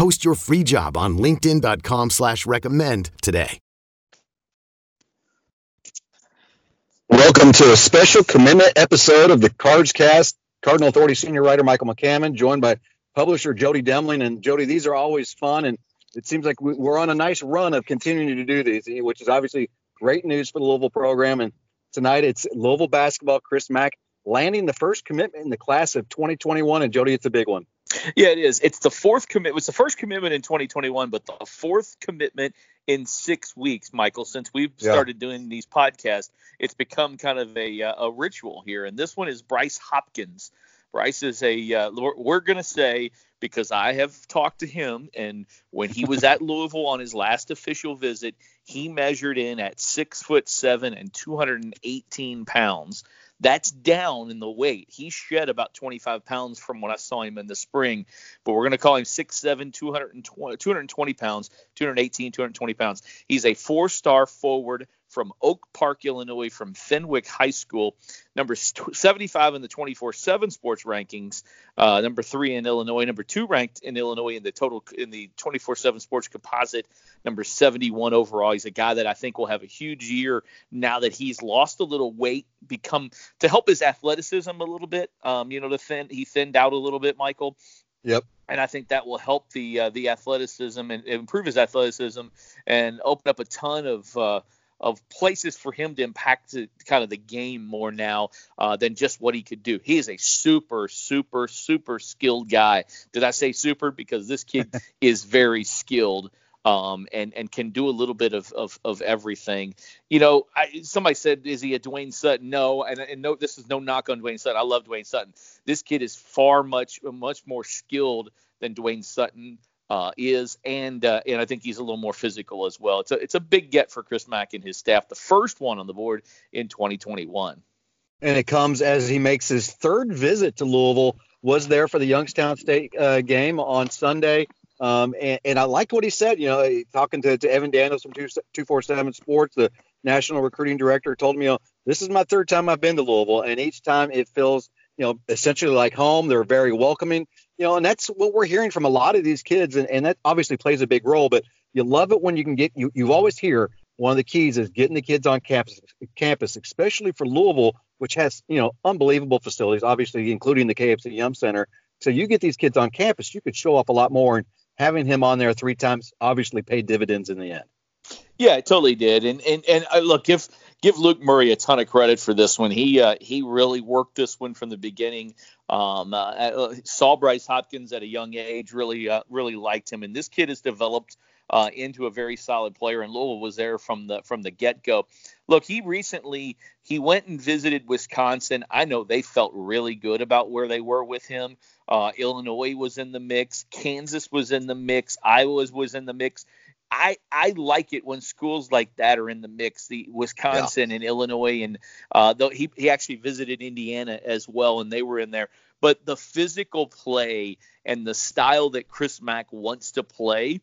Post your free job on LinkedIn.com slash recommend today. Welcome to a special commitment episode of the Cards Cast. Cardinal Authority senior writer Michael McCammon, joined by publisher Jody Demling. And Jody, these are always fun, and it seems like we're on a nice run of continuing to do these, which is obviously great news for the Louisville program. And tonight it's Louisville basketball. Chris Mack landing the first commitment in the class of 2021. And Jody, it's a big one. Yeah, it is. It's the fourth commit. It was the first commitment in 2021, but the fourth commitment in six weeks, Michael. Since we've yeah. started doing these podcasts, it's become kind of a uh, a ritual here. And this one is Bryce Hopkins. Bryce is a. Uh, we're going to say because I have talked to him, and when he was at Louisville on his last official visit, he measured in at six foot seven and 218 pounds. That's down in the weight. He shed about 25 pounds from when I saw him in the spring, but we're going to call him 6'7, 220, 220 pounds, 218, 220 pounds. He's a four star forward from Oak Park, Illinois, from Fenwick High School, number 75 in the 24/7 sports rankings, uh, number three in Illinois, number two ranked in Illinois in the total in the 24/7 sports composite, number 71 overall. He's a guy that I think will have a huge year now that he's lost a little weight, become to help his athleticism a little bit. Um, you know, to thin he thinned out a little bit, Michael. Yep. And I think that will help the uh, the athleticism and improve his athleticism and open up a ton of uh, of places for him to impact the, kind of the game more now uh, than just what he could do. He is a super, super, super skilled guy. Did I say super? Because this kid is very skilled. Um, and and can do a little bit of of, of everything. You know, I, somebody said, "Is he a Dwayne Sutton?" No, and, and no, this is no knock on Dwayne Sutton. I love Dwayne Sutton. This kid is far much much more skilled than Dwayne Sutton uh, is, and uh, and I think he's a little more physical as well. It's a it's a big get for Chris Mack and his staff, the first one on the board in 2021. And it comes as he makes his third visit to Louisville. Was there for the Youngstown State uh, game on Sunday, um, and, and, I liked what he said. You know, talking to, to Evan Daniels from 247 Sports, the national recruiting director, told me, you know, this is my third time I've been to Louisville, and each time it feels, you know, essentially like home. They're very welcoming you know, and that's what we're hearing from a lot of these kids, and, and that obviously plays a big role. But you love it when you can get you. You always hear one of the keys is getting the kids on campus, campus, especially for Louisville, which has you know unbelievable facilities, obviously including the KFC Yum Center. So you get these kids on campus, you could show off a lot more, and having him on there three times obviously paid dividends in the end. Yeah, it totally did. And and and uh, look, give give Luke Murray a ton of credit for this one. He uh, he really worked this one from the beginning. Um, uh, uh, saw Bryce Hopkins at a young age, really uh, really liked him, and this kid has developed uh, into a very solid player. And Louisville was there from the from the get go. Look, he recently he went and visited Wisconsin. I know they felt really good about where they were with him. Uh, Illinois was in the mix, Kansas was in the mix, Iowa was in the mix. I I like it when schools like that are in the mix. The Wisconsin yeah. and Illinois and uh, though he he actually visited Indiana as well, and they were in there. But the physical play and the style that Chris Mack wants to play,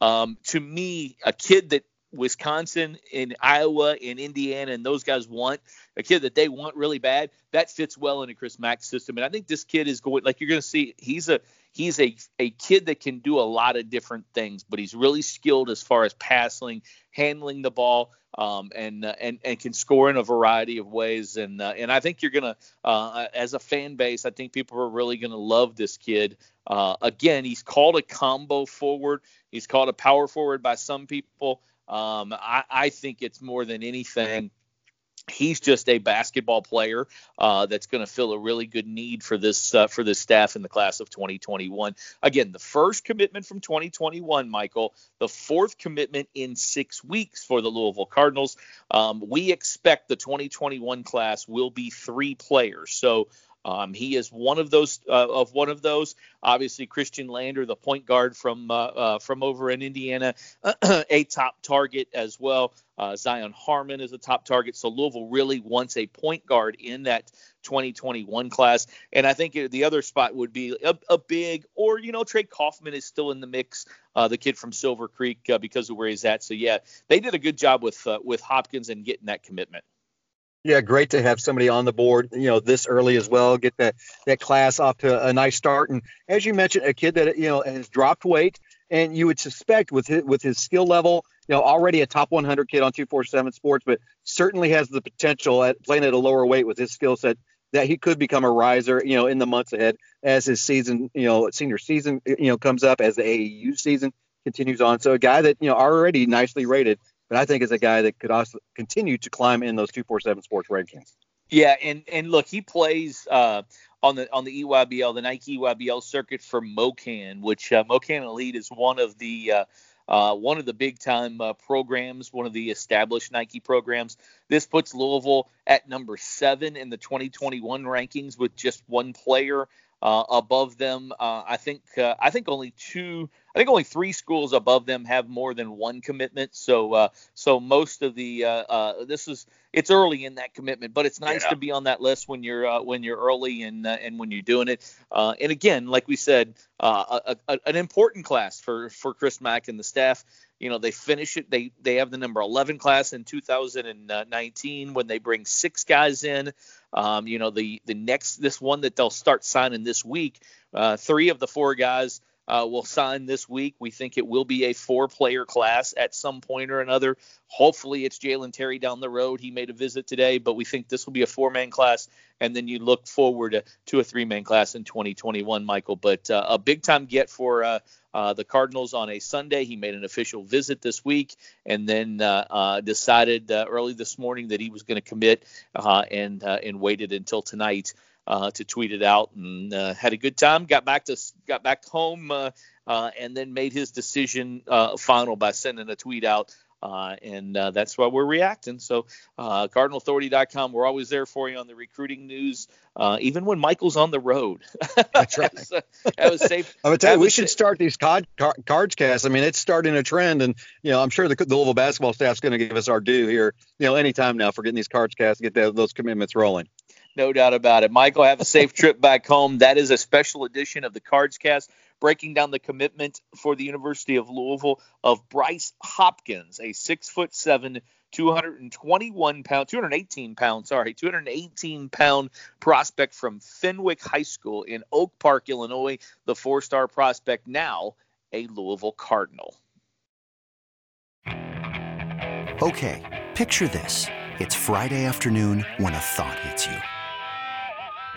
um, to me, a kid that Wisconsin and Iowa and Indiana and those guys want a kid that they want really bad. That fits well into Chris Mack's system, and I think this kid is going like you're going to see. He's a he's a, a kid that can do a lot of different things, but he's really skilled as far as passing, handling the ball, um, and uh, and and can score in a variety of ways. And uh, and I think you're gonna, uh, as a fan base, I think people are really gonna love this kid. Uh, again, he's called a combo forward. He's called a power forward by some people. Um, I, I think it's more than anything he's just a basketball player uh, that's going to fill a really good need for this uh, for this staff in the class of 2021. Again, the first commitment from 2021, Michael, the fourth commitment in six weeks for the Louisville Cardinals. Um, we expect the 2021 class will be three players. So Um, he is one of those uh, of one of those. Obviously, Khristian Lander, the point guard from uh, uh, from over in Indiana, a top target as well. Uh, Zion Harmon is a top target. So Louisville really wants a point guard in that 2021 class. And I think the other spot would be a, a big, or, you know, Trey Kaufman is still in the mix, uh, the kid from Silver Creek, uh, because of where he's at. So, yeah, they did a good job with with Hopkins and getting that commitment. Yeah, great to have somebody on the board, you know, this early as well. Get that that class off to a nice start. And as you mentioned, a kid that you know has dropped weight, and you would suspect with his, with his skill level, you know, already a top 100 kid on 247 Sports, but certainly has the potential at playing at a lower weight with his skill set that he could become a riser, you know, in the months ahead as his season, you know, senior season, you know, comes up as the AAU season continues on. So a guy that you know already nicely rated, but I think is a guy that could also continue to climb in those 247 Sports rankings. Yeah, and and look, he plays uh, on the on the EYBL, the Nike EYBL circuit for MoKan, which uh, MoKan Elite is one of the uh, uh, one of the big time uh, programs, one of the established Nike programs. This puts Louisville at number seven in the 2021 rankings with just one player uh, above them. Uh, I think uh, I think only two, I think only three schools above them have more than one commitment. So uh, so most of the uh, uh, this is it's early in that commitment, but it's nice yeah. to be on that list when you're when you're early and and when you're doing it. and again, like we said, a, a, an important class for for Chris Mack and the staff you know they finish it they they have the number 11 class in 2019 when they bring six guys in um, you know the the next this one that they'll start signing this week uh, three of the four guys uh, will sign this week. We think it will be a four-player class at some point or another. Hopefully, it's Jalen Terry down the road. He made a visit today, but we think this will be a four-man class, and then you look forward to, to a three-man class in 2021, Michael. But uh, a big-time get for uh, uh, the Cardinals on a Sunday. He made an official visit this week, and then uh, uh, decided early this morning that he was going to commit, and and waited until tonight uh, to tweet it out and uh, had a good time. Got back to got back home uh, uh and then made his decision uh, final by sending a tweet out. Uh, and that's why we're reacting. So, CardinalAuthority.com, we're always there for you on the recruiting news, even when Michael's on the road. That's right. that, was, that was safe. I'm gonna tell you, we should start these card, card, cards cast. I mean, it's starting a trend, and you know, I'm sure the, the Louisville basketball staff's going to give us our due here, you know, anytime now for getting these cards cast, get the, those commitments rolling. No doubt about it. Michael, have a safe trip back home. That is a special edition of the Cards Cast, breaking down the commitment for the University of Louisville of Bryce Hopkins, a six foot seven, 221 pound, 218 pound, sorry, 218 pound prospect from Fenwick High School in Oak Park, Illinois. The four star prospect, now a Louisville Cardinal. Okay, picture this. It's Friday afternoon when a thought hits you.